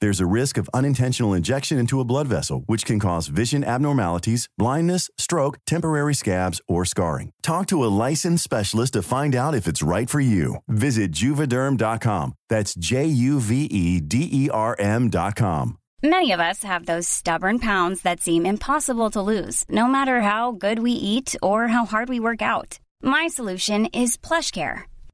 There's a risk of unintentional injection into a blood vessel, which can cause vision abnormalities, blindness, stroke, temporary scabs, or scarring. Talk to a licensed specialist to find out if it's right for you. Visit juvederm.com. That's J U V E D E R M.com. Many of us have those stubborn pounds that seem impossible to lose, no matter how good we eat or how hard we work out. My solution is PlushCare.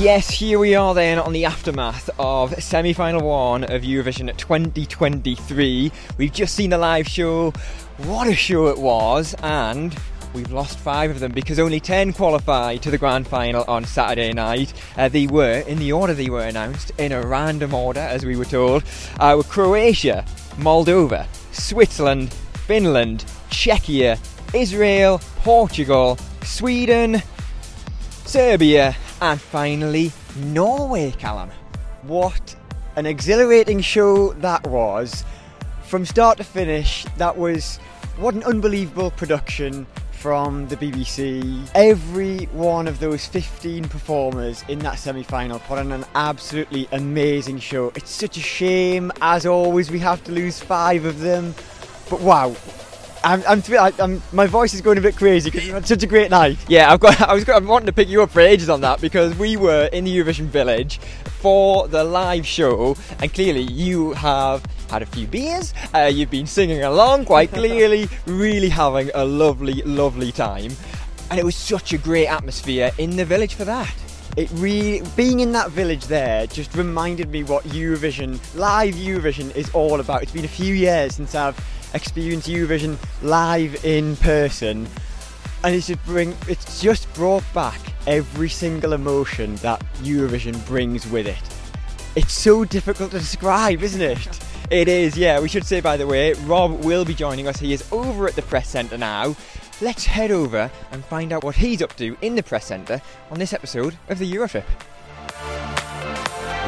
Yes, here we are then on the aftermath of semi final one of Eurovision 2023. We've just seen the live show. What a show it was! And we've lost five of them because only 10 qualified to the grand final on Saturday night. Uh, they were, in the order they were announced, in a random order, as we were told, uh, were Croatia, Moldova, Switzerland, Finland, Czechia, Israel, Portugal, Sweden, Serbia, and finally, Norway, Callum. What an exhilarating show that was. From start to finish, that was what an unbelievable production from the BBC. Every one of those 15 performers in that semi final put on an absolutely amazing show. It's such a shame, as always, we have to lose five of them. But wow, I'm, I'm, I'm, my voice is going a bit crazy because we had such a great night. Yeah, I've got, I was, I'm wanting to pick you up for ages on that because we were in the Eurovision Village for the live show, and clearly you have had a few beers. Uh, you've been singing along quite clearly, really having a lovely, lovely time, and it was such a great atmosphere in the village for that. It really being in that village there just reminded me what Eurovision, live Eurovision, is all about. It's been a few years since I've experience Eurovision live in person, and it's just bring it's just brought back every single emotion that Eurovision brings with it. It's so difficult to describe, isn't it? It is, yeah. We should say, by the way, Rob will be joining us. He is over at the press centre now. Let's head over and find out what he's up to in the press centre on this episode of the Eurotrip.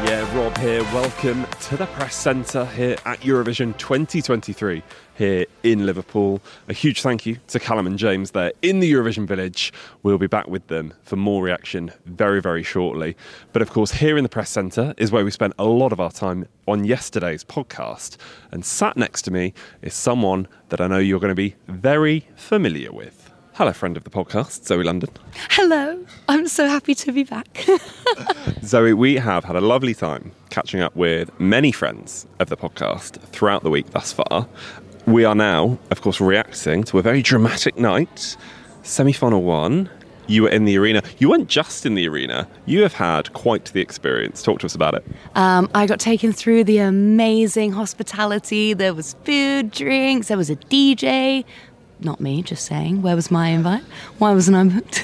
Yeah, Rob here. Welcome to the press centre here at Eurovision 2023 here in Liverpool. A huge thank you to Callum and James there in the Eurovision Village. We'll be back with them for more reaction very, very shortly. But of course, here in the press centre is where we spent a lot of our time on yesterday's podcast. And sat next to me is someone that I know you're going to be very familiar with. Hello, friend of the podcast, Zoe London. Hello, I'm so happy to be back. Zoe, we have had a lovely time catching up with many friends of the podcast throughout the week thus far. We are now, of course, reacting to a very dramatic night. Semi final one. You were in the arena. You weren't just in the arena, you have had quite the experience. Talk to us about it. Um, I got taken through the amazing hospitality. There was food, drinks, there was a DJ, not me, just saying. Where was my invite? Why wasn't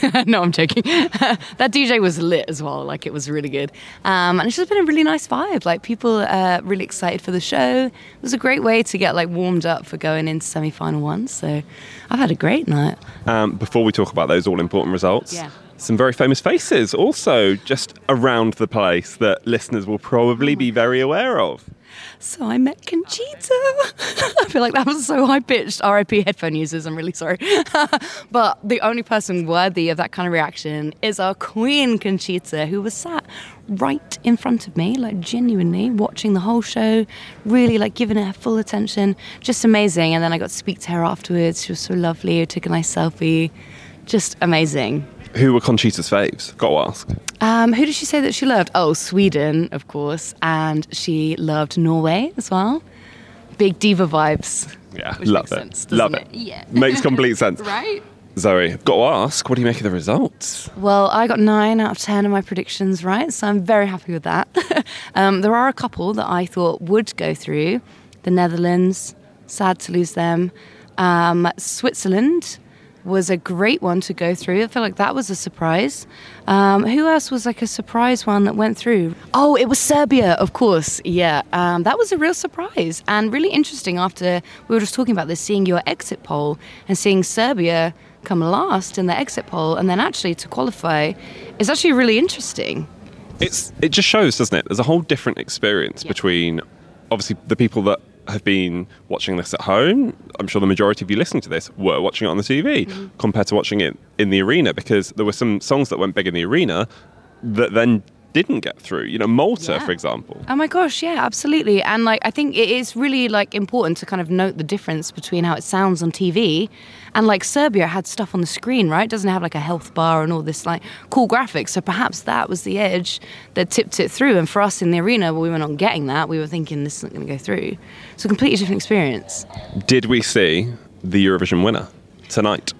I no, I'm joking. that DJ was lit as well. Like, it was really good. Um, and it's just been a really nice vibe. Like, people are really excited for the show. It was a great way to get, like, warmed up for going into semi final one. So I've had a great night. Um, before we talk about those all important results, Yeah. some very famous faces also just around the place that listeners will probably be very aware of. So I met Conchita. I feel like that was so high pitched. RIP headphone users, I'm really sorry. but the only person worthy of that kind of reaction is our queen, Conchita, who was sat right in front of me, like genuinely watching the whole show, really like giving it her full attention. Just amazing. And then I got to speak to her afterwards. She was so lovely. I took a nice selfie. Just amazing. Who were Conchita's faves? Got to ask. Um, who did she say that she loved? Oh, Sweden, of course, and she loved Norway as well. Big diva vibes. Yeah, love makes it. sense, love it? Yeah. Makes complete sense. Right. Zoe, got to ask, what do you make of the results? Well, I got nine out of ten of my predictions right, so I'm very happy with that. um, there are a couple that I thought would go through. The Netherlands, sad to lose them. Um, Switzerland was a great one to go through. I feel like that was a surprise. Um, who else was like a surprise one that went through? Oh, it was Serbia, of course. Yeah, um, that was a real surprise and really interesting. After we were just talking about this, seeing your exit poll and seeing Serbia come last in the exit poll, and then actually to qualify is actually really interesting. It's it just shows, doesn't it? There's a whole different experience Yeah. between obviously the people that have been watching this at home. I'm sure the majority of you listening to this were watching it on the TV Mm-hmm. compared to watching it in the arena because there were some songs that went big in the arena that then didn't get through. You know, Malta, Yeah. for example. Oh my gosh, yeah, absolutely. And like I think it is really like important to kind of note the difference between how it sounds on TV and like Serbia had stuff on the screen, right? Doesn't have like a health bar and all this like cool graphics. So perhaps that was the edge that tipped it through. And for us in the arena, we were not getting that. We were thinking this isn't going to go through. A completely different experience. Did we see the Eurovision winner tonight?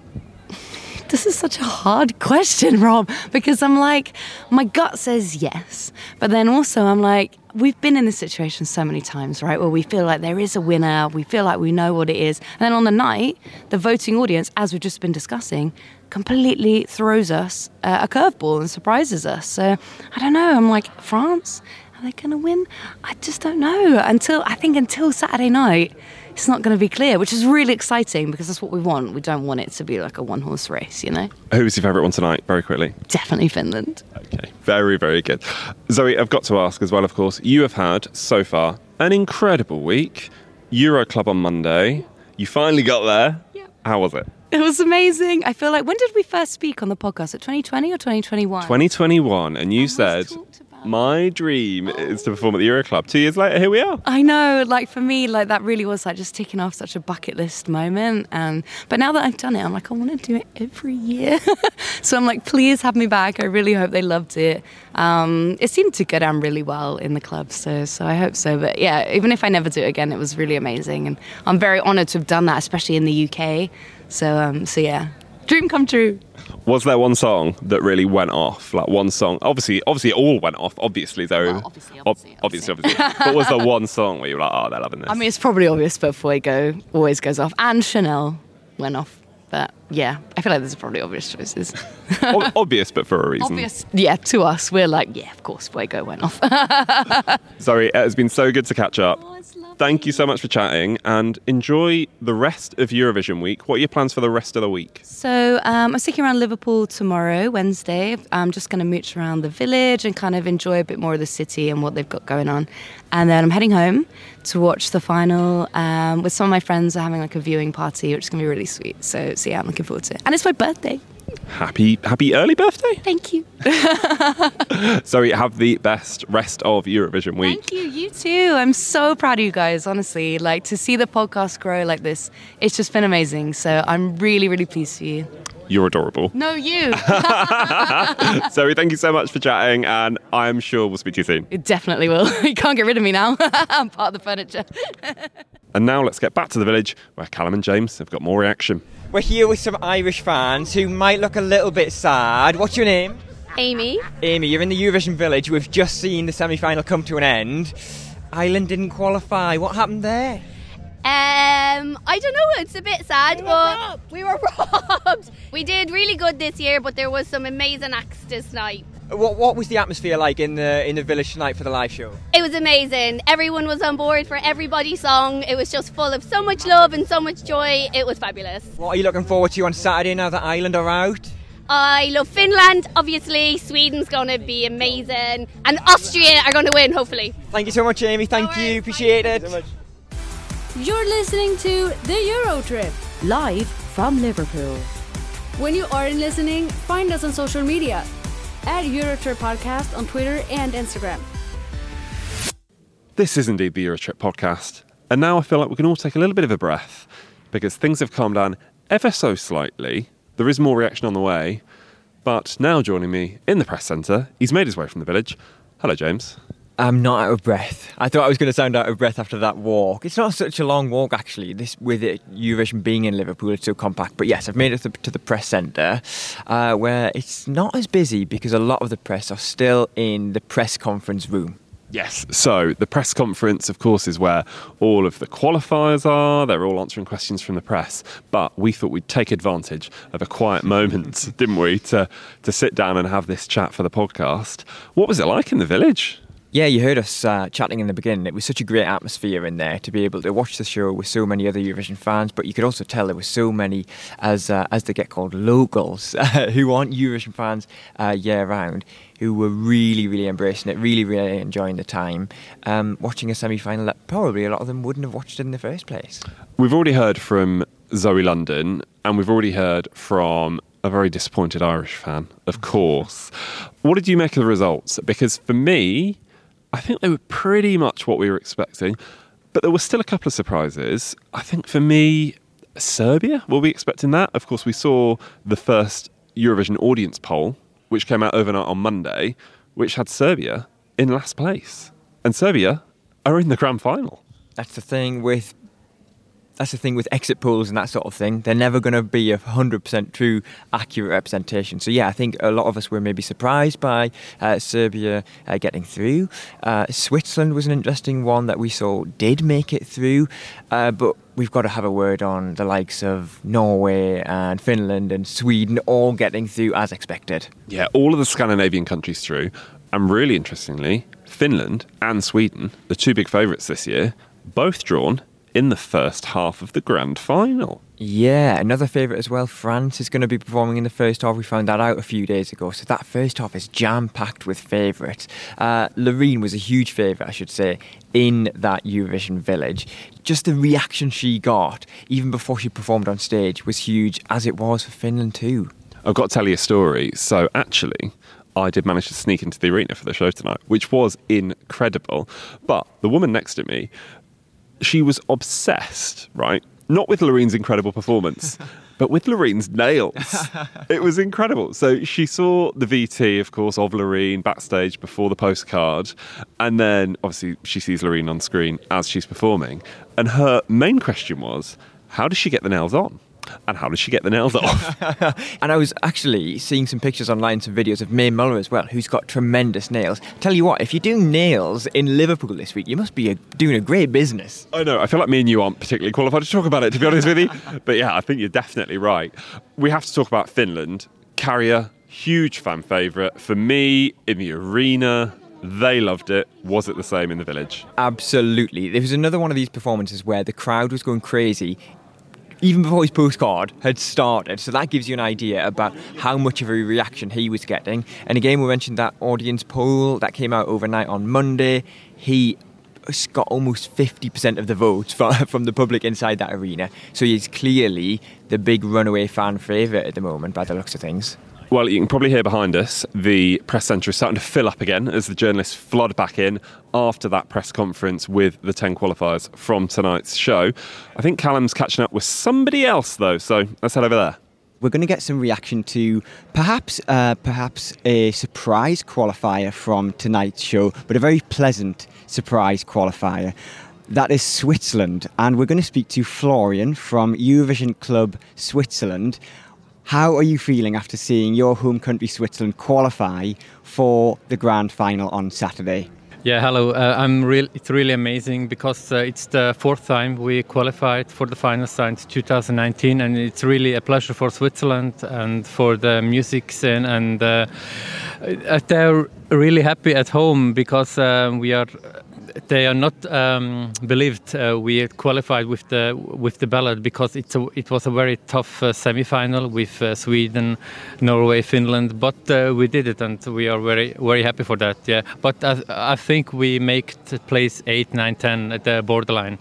This is such a hard question, Rob, because I'm like, my gut says yes. But then also, I'm like, we've been in this situation so many times, right? Where we feel like there is a winner, we feel like we know what it is. And then on the night, the voting audience, as we've just been discussing, completely throws us uh, a curveball and surprises us. So I don't know. I'm like, France? Are they going to win? I just don't know. Until, I think until Saturday night, it's not going to be clear, which is really exciting because that's what we want. We don't want it to be like a one horse race, you know? Who was your favourite one tonight? Very quickly. Definitely Finland. Okay, very, very good. Zoe, I've got to ask as well, of course, you have had so far an incredible week. Euro Club on Monday. You finally got there. Yep. How was it? It was amazing. I feel like when did we first speak on the podcast? At 2020 or 2021? 2021, and you said, My dream is to perform at the Euro Club. Two years later, here we are. I know, like for me, like that really was like just ticking off such a bucket list moment. And but now that I've done it, I'm like, I want to do it every year. so I'm like, please have me back. I really hope they loved it. Um, it seemed to go down really well in the club, so so I hope so. But yeah, even if I never do it again, it was really amazing, and I'm very honoured to have done that, especially in the UK. So um, so yeah, dream come true. Was there one song that really went off? Like one song, obviously, obviously, it all went off. Obviously, though. Well, obviously, Ob- obviously, obviously, obviously. but was there one song where you were like, "Oh, they're loving this"? I mean, it's probably obvious, but Fuego always goes off, and Chanel went off. But yeah, I feel like there's probably obvious choices. Ob- obvious, but for a reason. obvious, yeah. To us, we're like, yeah, of course, Fuego went off. Sorry, it has been so good to catch up. Thank you so much for chatting and enjoy the rest of Eurovision week. What are your plans for the rest of the week? So um, I'm sticking around Liverpool tomorrow, Wednesday. I'm just going to mooch around the village and kind of enjoy a bit more of the city and what they've got going on. And then I'm heading home to watch the final um, with some of my friends. Are having like a viewing party, which is going to be really sweet. So, so yeah, I'm looking forward to it. And it's my birthday. Happy, happy early birthday. Thank you. Zoe, have the best rest of Eurovision week. Thank you. You too. I'm so proud of you guys. Honestly, like to see the podcast grow like this, it's just been amazing. So I'm really, really pleased for you. You're adorable. No, you. Zoe, thank you so much for chatting, and I'm sure we'll speak to you soon. it definitely will. You can't get rid of me now. I'm part of the furniture. And now let's get back to the village where Callum and James have got more reaction. We're here with some Irish fans who might look a little bit sad. What's your name? Amy. Amy, you're in the Eurovision village. We've just seen the semi final come to an end. Ireland didn't qualify. What happened there? Um, I don't know. It's a bit sad, we but we were robbed. we did really good this year, but there was some amazing acts this night. What, what was the atmosphere like in the in the village tonight for the live show? It was amazing. Everyone was on board for everybody's song. It was just full of so much love and so much joy. It was fabulous. What are you looking forward to on Saturday now that Ireland are out? I love Finland, obviously. Sweden's going to be amazing. And Austria are going to win, hopefully. Thank you so much, Amy. Thank no you. Appreciate it. So You're listening to The Euro Trip. Live from Liverpool. When you aren't listening, find us on social media at Eurotrip Podcast on Twitter and Instagram. This is indeed the Eurotrip Podcast. And now I feel like we can all take a little bit of a breath because things have calmed down ever so slightly there is more reaction on the way. But now joining me in the press centre, he's made his way from the village. Hello, James. I'm not out of breath. I thought I was going to sound out of breath after that walk. It's not such a long walk, actually. This with it, Eurovision being in Liverpool, it's so compact. But yes, I've made it to the press centre, uh, where it's not as busy because a lot of the press are still in the press conference room. Yes. So the press conference, of course, is where all of the qualifiers are. They're all answering questions from the press. But we thought we'd take advantage of a quiet moment, didn't we, to to sit down and have this chat for the podcast. What was it like in the village? Yeah, you heard us uh, chatting in the beginning. It was such a great atmosphere in there to be able to watch the show with so many other Eurovision fans. But you could also tell there were so many, as uh, as they get called, locals who aren't Eurovision fans uh, year round, who were really, really embracing it, really, really enjoying the time, um, watching a semi-final that probably a lot of them wouldn't have watched in the first place. We've already heard from Zoe London, and we've already heard from a very disappointed Irish fan, of course. What did you make of the results? Because for me I think they were pretty much what we were expecting, but there were still a couple of surprises. I think for me, Serbia, were we expecting that? Of course, we saw the first Eurovision audience poll, which came out overnight on Monday, which had Serbia in last place. And Serbia are in the grand final. That's the thing with that's the thing with exit polls and that sort of thing. They're never going to be a 100% true, accurate representation. So, yeah, I think a lot of us were maybe surprised by uh, Serbia uh, getting through. Uh, Switzerland was an interesting one that we saw did make it through, uh, but we've got to have a word on the likes of Norway and Finland and Sweden all getting through as expected. Yeah, all of the Scandinavian countries through. And really interestingly, Finland and Sweden, the two big favourites this year, both drawn in the first half of the grand final. Yeah, another favourite as well. France is going to be performing in the first half. We found that out a few days ago. So that first half is jam packed with favourites. Uh, Loreen was a huge favourite, I should say, in that Eurovision village. Just the reaction she got, even before she performed on stage, was huge, as it was for Finland too. I've got to tell you a story. So actually, I did manage to sneak into the arena for the show tonight, which was incredible. But the woman next to me she was obsessed, right? Not with Loreen's incredible performance, but with Loreen's nails. it was incredible. So she saw the VT, of course, of Loreen backstage before the postcard. And then obviously she sees Loreen on screen as she's performing. And her main question was, how does she get the nails on? And how does she get the nails off? and I was actually seeing some pictures online, some videos of Mae Muller as well, who's got tremendous nails. Tell you what, if you're doing nails in Liverpool this week, you must be a, doing a great business. I know. I feel like me and you aren't particularly qualified to talk about it, to be honest with you. But yeah, I think you're definitely right. We have to talk about Finland. Käärijä, huge fan favourite. For me, in the arena, they loved it. Was it the same in the village? Absolutely. There was another one of these performances where the crowd was going crazy even before his postcard had started. So that gives you an idea about how much of a reaction he was getting. And again, we mentioned that audience poll that came out overnight on Monday. He got almost 50% of the votes from the public inside that arena. So he's clearly the big runaway fan favourite at the moment by the looks of things. Well, you can probably hear behind us the press centre is starting to fill up again as the journalists flood back in after that press conference with the 10 qualifiers from tonight's show. I think Callum's catching up with somebody else, though, so let's head over there. We're going to get some reaction to perhaps uh, perhaps a surprise qualifier from tonight's show, but a very pleasant surprise qualifier. That is Switzerland, and we're going to speak to Florian from Eurovision Club Switzerland how are you feeling after seeing your home country, Switzerland, qualify for the grand final on Saturday? Yeah, hello. Uh, I'm real. It's really amazing because uh, it's the fourth time we qualified for the final since 2019, and it's really a pleasure for Switzerland and for the music scene. And uh, they're really happy at home because uh, we are they are not um, believed uh, we qualified with the with the ballot because it's a, it was a very tough uh, semi-final with uh, Sweden, Norway, Finland, but uh, we did it and we are very very happy for that. Yeah, but I, I think we make place eight, nine, ten at the borderline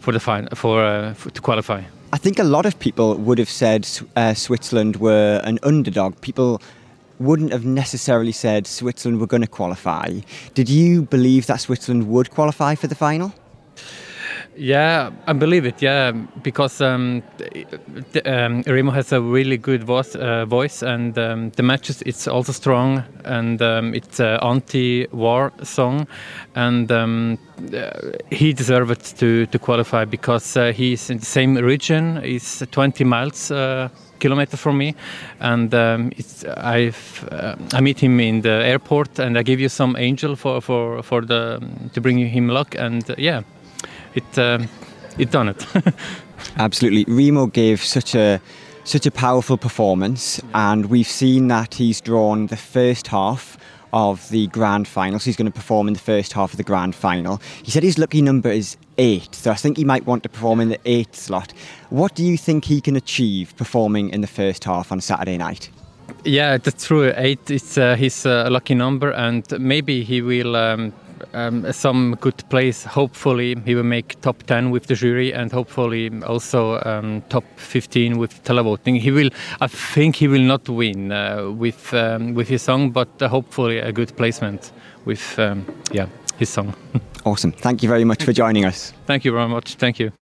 for the fine for, uh, for to qualify. I think a lot of people would have said uh, Switzerland were an underdog. People wouldn't have necessarily said Switzerland were going to qualify. Did you believe that Switzerland would qualify for the final? Yeah, I believe it. Yeah, because um, um, Remo has a really good voice, uh, voice and um, the matches it's also strong, and um, it's an anti-war song, and um, uh, he deserved to to qualify because uh, he's in the same region. He's 20 miles uh, kilometers from me, and um, I uh, I meet him in the airport, and I give you some angel for for for the to bring him luck, and uh, yeah, it uh, it done it. Absolutely, Remo gave such a such a powerful performance, and we've seen that he's drawn the first half of the grand final. So he's going to perform in the first half of the grand final. He said his lucky number is eight, so I think he might want to perform in the eighth slot. What do you think he can achieve performing in the first half on Saturday night? Yeah, that's true. Eight is uh, his uh, lucky number, and maybe he will um, um, some good place. Hopefully, he will make top 10 with the jury and hopefully also um, top 15 with televoting. He will, I think, he will not win uh, with um, with his song, but uh, hopefully a good placement with um, yeah his song. awesome. Thank you very much for joining us. Thank you very much. Thank you.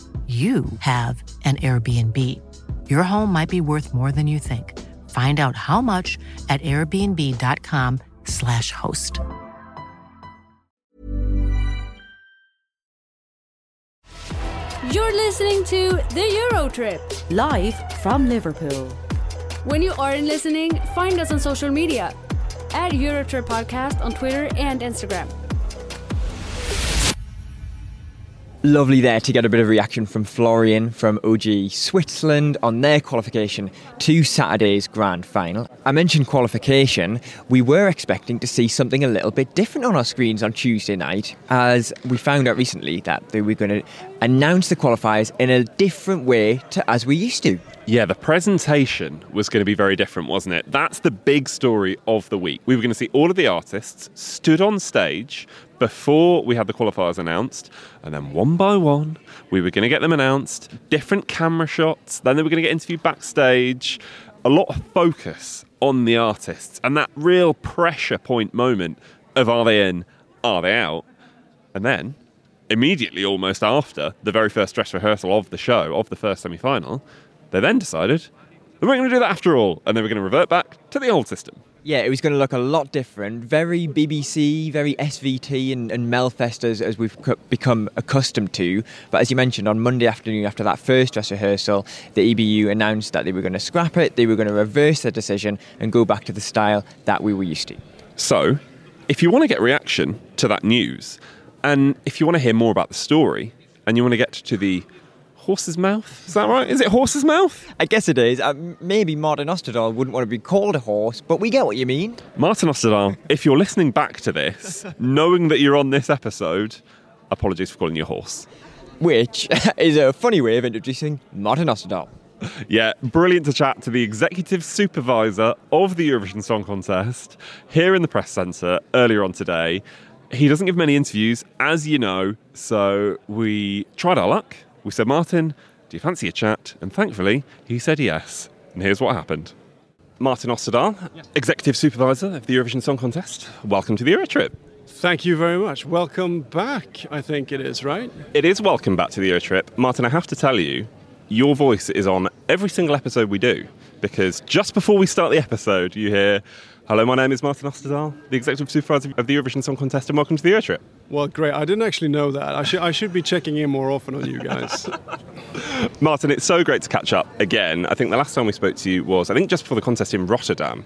you have an Airbnb. Your home might be worth more than you think. Find out how much at airbnb.com/slash host. You're listening to The Euro Trip, live from Liverpool. When you aren't listening, find us on social media at Eurotrip Podcast on Twitter and Instagram. Lovely there to get a bit of reaction from Florian from OG Switzerland on their qualification to Saturday's grand final. I mentioned qualification. We were expecting to see something a little bit different on our screens on Tuesday night, as we found out recently that they were going to announce the qualifiers in a different way to as we used to. Yeah, the presentation was going to be very different, wasn't it? That's the big story of the week. We were going to see all of the artists stood on stage before we had the qualifiers announced, and then one by one, we were going to get them announced, different camera shots, then they were going to get interviewed backstage. A lot of focus on the artists and that real pressure point moment of are they in, are they out? And then, immediately almost after the very first dress rehearsal of the show, of the first semi final, they then decided they weren't going to do that after all, and they were going to revert back to the old system. Yeah, it was going to look a lot different. Very BBC, very SVT and, and Melfest as, as we've become accustomed to. But as you mentioned, on Monday afternoon, after that first dress rehearsal, the EBU announced that they were going to scrap it, they were going to reverse their decision and go back to the style that we were used to. So, if you want to get reaction to that news, and if you want to hear more about the story, and you want to get to the horse's mouth. Is that right? Is it horse's mouth? I guess it is. Uh, maybe Martin Osterdahl wouldn't want to be called a horse, but we get what you mean. Martin Osterdahl, if you're listening back to this, knowing that you're on this episode, apologies for calling you a horse. Which is a funny way of introducing Martin Osterdahl. Yeah, brilliant to chat to the executive supervisor of the Eurovision Song Contest here in the press centre earlier on today. He doesn't give many interviews, as you know, so we tried our luck. We said, Martin, do you fancy a chat? And thankfully, he said yes. And here's what happened. Martin Osterdahl, executive supervisor of the Eurovision Song Contest. Welcome to the Eurotrip. Thank you very much. Welcome back, I think it is, right? It is welcome back to the Eurotrip. Martin, I have to tell you, your voice is on every single episode we do because just before we start the episode, you hear, Hello, my name is Martin Osterdahl, the Executive Supervisor of the Eurovision Song Contest, and welcome to the Eurotrip. Well, great. I didn't actually know that. I should, I should be checking in more often on you guys. Martin, it's so great to catch up again. I think the last time we spoke to you was, I think, just before the contest in Rotterdam.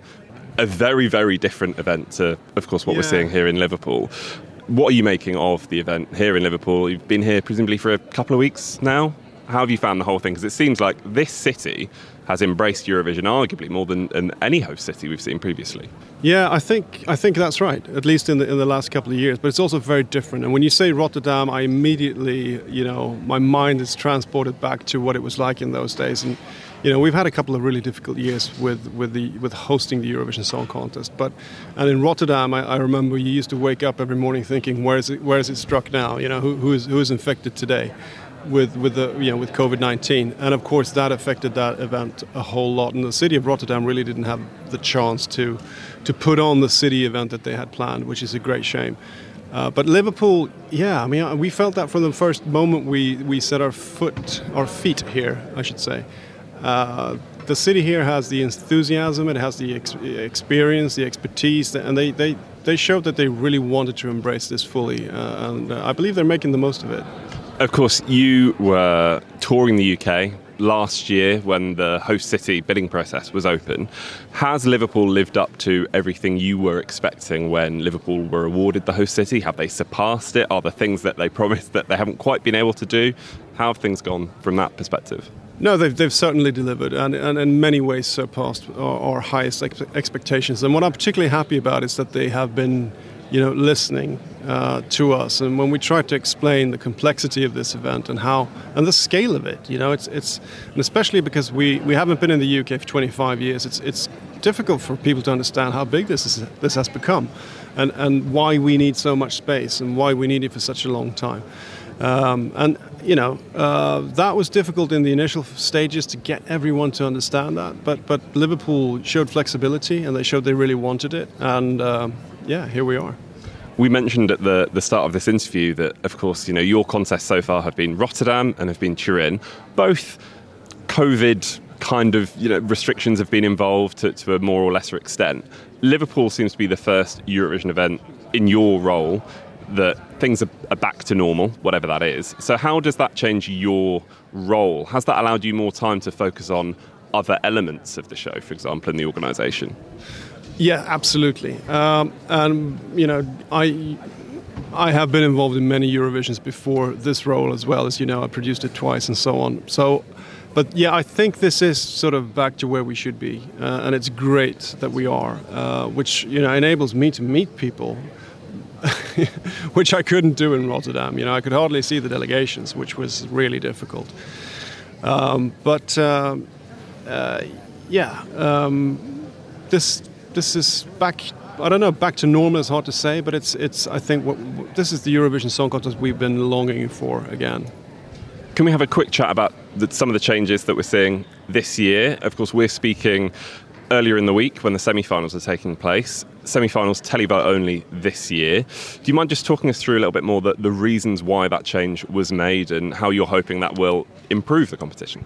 A very, very different event to, of course, what yeah. we're seeing here in Liverpool. What are you making of the event here in Liverpool? You've been here presumably for a couple of weeks now. How have you found the whole thing? Because it seems like this city has embraced Eurovision arguably more than, than any host city we've seen previously. Yeah, I think I think that's right. At least in the in the last couple of years, but it's also very different. And when you say Rotterdam, I immediately, you know, my mind is transported back to what it was like in those days. And you know, we've had a couple of really difficult years with with the with hosting the Eurovision Song Contest. But and in Rotterdam, I, I remember you used to wake up every morning thinking, where is it where is it struck now? You know, who who is who is infected today? With with the you know with COVID nineteen, and of course that affected that event a whole lot. And the city of Rotterdam really didn't have the chance to to put on the city event that they had planned, which is a great shame. Uh, but Liverpool, yeah, I mean, we felt that from the first moment we, we set our foot, our feet here, I should say. Uh, the city here has the enthusiasm, it has the ex- experience, the expertise, and they, they, they showed that they really wanted to embrace this fully. Uh, and uh, I believe they're making the most of it. Of course, you were touring the UK last year when the host city bidding process was open. Has Liverpool lived up to everything you were expecting when Liverpool were awarded the host city? Have they surpassed it? Are there things that they promised that they haven't quite been able to do? How have things gone from that perspective? No, they've, they've certainly delivered and, and in many ways surpassed our, our highest ex- expectations. And what I'm particularly happy about is that they have been you know, listening uh, to us. And when we try to explain the complexity of this event and how and the scale of it, you know, it's it's and especially because we, we haven't been in the UK for 25 years, it's it's difficult for people to understand how big this is this has become, and and why we need so much space and why we need it for such a long time. Um, and you know uh, that was difficult in the initial stages to get everyone to understand that. But but Liverpool showed flexibility and they showed they really wanted it. And uh, yeah, here we are. We mentioned at the, the start of this interview that, of course, you know your contests so far have been Rotterdam and have been Turin. Both COVID kind of you know restrictions have been involved to, to a more or lesser extent. Liverpool seems to be the first Eurovision event in your role that things are, are, back to normal, whatever that is. So, how does that change your role? Has that allowed you more time to focus on other elements of the show, for example, in the organisation? Yeah, absolutely. Um, and you know, I I have been involved in many Eurovisions before this role as well as you know. I produced it twice and so on. So. But yeah, I think this is sort of back to where we should be, uh, and it's great that we are, uh, which you know enables me to meet people which I couldn't do in Rotterdam. You know, I could hardly see the delegations, which was really difficult. Um, but uh, uh, yeah, um, this this is back. I don't know, back to normal is hard to say, but it's it's. I think what, this is the Eurovision Song Contest we've been longing for again. Can we have a quick chat about the, some of the changes that we're seeing this year? Of course, we're speaking earlier in the week when the semi-finals are taking place. Semi-finals televote only this year. Do you mind just talking us through a little bit more the, the reasons why that change was made and how you're hoping that will improve the competition?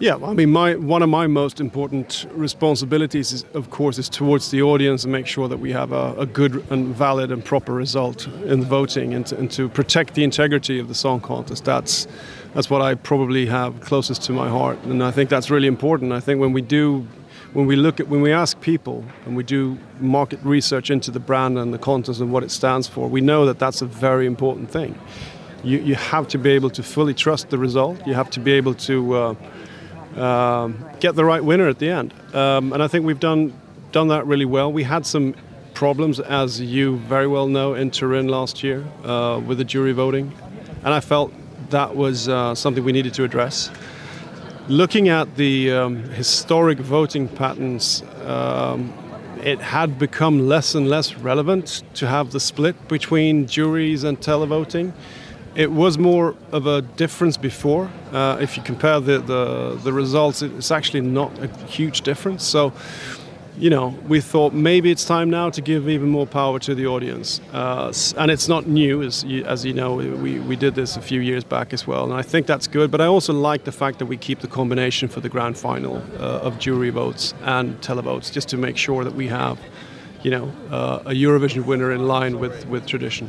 Yeah, I mean, my one of my most important responsibilities, is, of course, is towards the audience and make sure that we have a, a good and valid and proper result in the voting, and to, and to, protect the integrity of the song contest. That's that's what I probably have closest to my heart, and I think that's really important. I think when we do, when we look at, when we ask people, and we do market research into the brand and the contest and what it stands for, we know that that's a very important thing you, you have to be able to fully trust the result. You have to be able to uh, um, get the right winner at the end. Um, and I think we've done done that really well. We had some problems, as you very well know, in Turin last year uh, with the jury voting, and I felt that was uh, something we needed to address. Looking at the um, historic voting patterns, um, it had become less and less relevant to have the split between juries and televoting. It was more of a difference before. Uh, if you compare the, the, the results, it's actually not a huge difference. So you know, we thought maybe it's time now to give even more power to the audience. Uh, and it's not new, as you, as you know, we, we did this a few years back as well. And I think that's good. But I also like the fact that we keep the combination for the grand final uh, of jury votes and televotes, just to make sure that we have, you know, uh, a Eurovision winner in line with, with tradition.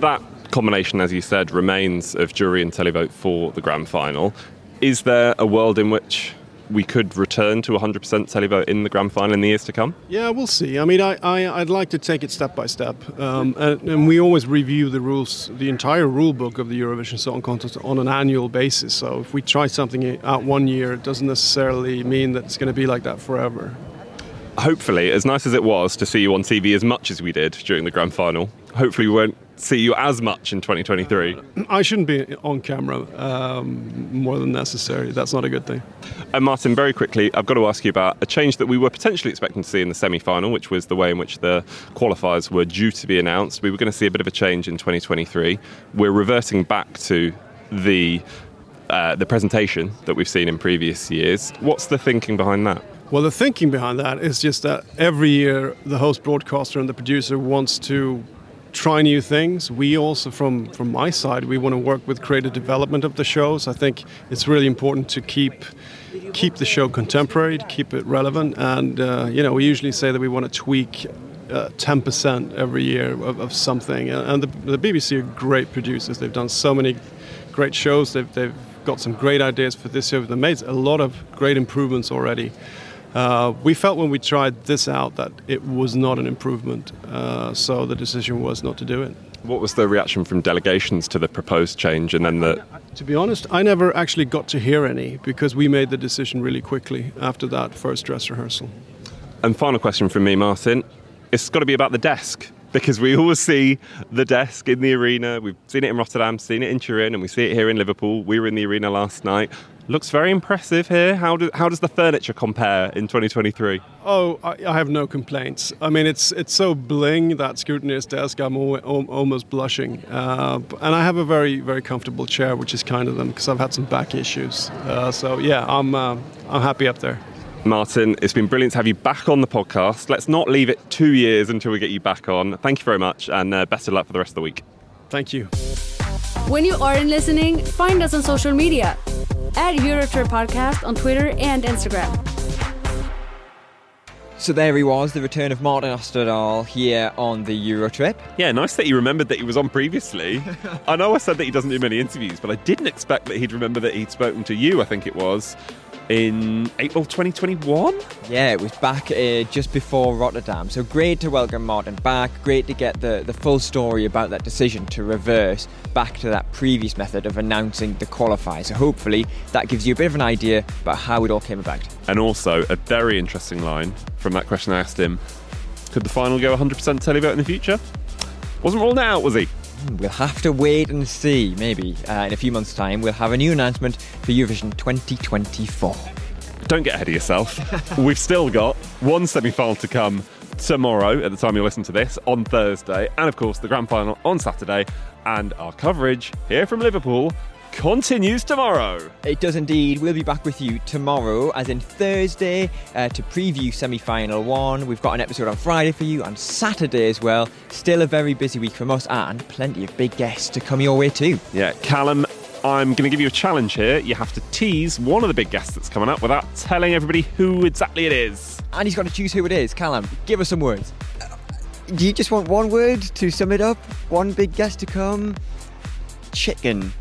That combination, as you said, remains of jury and televote for the grand final. Is there a world in which we could return to 100% televote in the grand final in the years to come? Yeah, we'll see. I mean, I, I, would like to take it step by step. Um, and, and, we always review the rules, the entire rule book of the Eurovision Song Contest on an annual basis. So if we try something out one year, it doesn't necessarily mean that it's going to be like that forever. Hopefully, as nice as it was to see you on TV as much as we did during the grand final, hopefully we won't see you as much in 2023? I shouldn't be on camera um, more than necessary. That's not a good thing. And Martin, very quickly, I've got to ask you about a change that we were potentially expecting to see in the semi final, which was the way in which the qualifiers were due to be announced. We were going to see a bit of a change in 2023. We're reverting back to the uh, the presentation that we've seen in previous years. What's the thinking behind that? Well, the thinking behind that is just that every year the host broadcaster and the producer wants to try new things. We also, from from my side, we want to work with creative development of the shows. I think it's really important to keep keep the show contemporary, to keep it relevant, and uh, you know, we usually say that we want to tweak. Uh, 10% every year of, of something, and the, the, BBC are great producers. They've done so many great shows. They've, they've got some great ideas for this year. They've made a lot of great improvements already. Uh, we felt when we tried this out that it was not an improvement, uh, so the decision was not to do it. What was the reaction from delegations to the proposed change, and then the? To be honest, I never actually got to hear any because we made the decision really quickly after that first dress rehearsal. And final question from me, Martin. It's got to be about the desk because we always see the desk in the arena. We've seen it in Rotterdam, seen it in Turin, and we see it here in Liverpool. We were in the arena last night. Looks very impressive here. How, do, how does the furniture compare in 2023? Oh, I, I have no complaints. I mean, it's it's so bling that scrutineer's desk. I'm al- almost blushing, uh, and I have a very very comfortable chair, which is kind of them because I've had some back issues. Uh, so yeah, I'm uh, I'm happy up there. Martin, it's been brilliant to have you back on the podcast. Let's not leave it two years until we get you back on. Thank you very much, and uh, best of luck for the rest of the week. Thank you. When you aren't listening, find us on social media at Eurotrip Podcast on Twitter and Instagram. So there he was, the return of Martin Osterdahl here on the Eurotrip. Yeah, nice that he remembered that he was on previously. I know I said that he doesn't do many interviews, but I didn't expect that he'd remember that he'd spoken to you, I think it was, in April 2021. Yeah, it was back uh, just before Rotterdam. So great to welcome Martin back. Great to get the, the full story about that decision to reverse back to that previous method of announcing the qualifier. So hopefully that gives you a bit of an idea about how it all came about. And also a very interesting line from that question I asked him. Could the final go 100% televote in the future? Wasn't ruled out, was he? We'll have to wait and see. Maybe uh, in a few months' time, we'll have a new announcement for Eurovision 2024. Don't get ahead of yourself. We've still got one semi final to come tomorrow at the time you listen to this on Thursday, and of course the grand final on Saturday, and our coverage here from Liverpool continues tomorrow. It does indeed. We'll be back with you tomorrow, as in Thursday, uh, to preview semi final one. We've got an episode on Friday for you, and Saturday as well. Still a very busy week from us, and plenty of big guests to come your way too. Yeah, Callum. I'm going to give you a challenge here. You have to tease one of the big guests that's coming up without telling everybody who exactly it is. And he's got to choose who it is. Callum, give us some words. Do you just want one word to sum it up? One big guest to come? Chicken.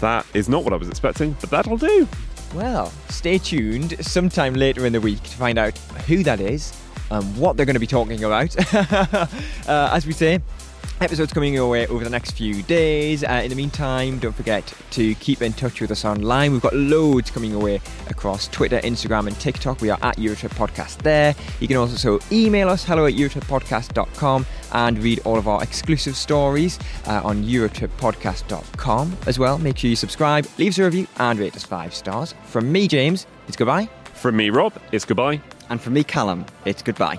That is not what I was expecting, but that'll do. Well, stay tuned sometime later in the week to find out who that is and what they're going to be talking about. uh, as we say, episodes coming your way over the next few days. Uh, in the meantime, don't forget to keep in touch with us online. We've got loads coming your way across Twitter, Instagram, and TikTok. We are at Eurotrip Podcast there. You can also email us hello at eurotrippodcast.com and read all of our exclusive stories uh, on eurotrippodcast.com as well. Make sure you subscribe, leave us a review, and rate us five stars. From me, James, it's goodbye. From me, Rob, it's goodbye. And from me, Callum, it's goodbye.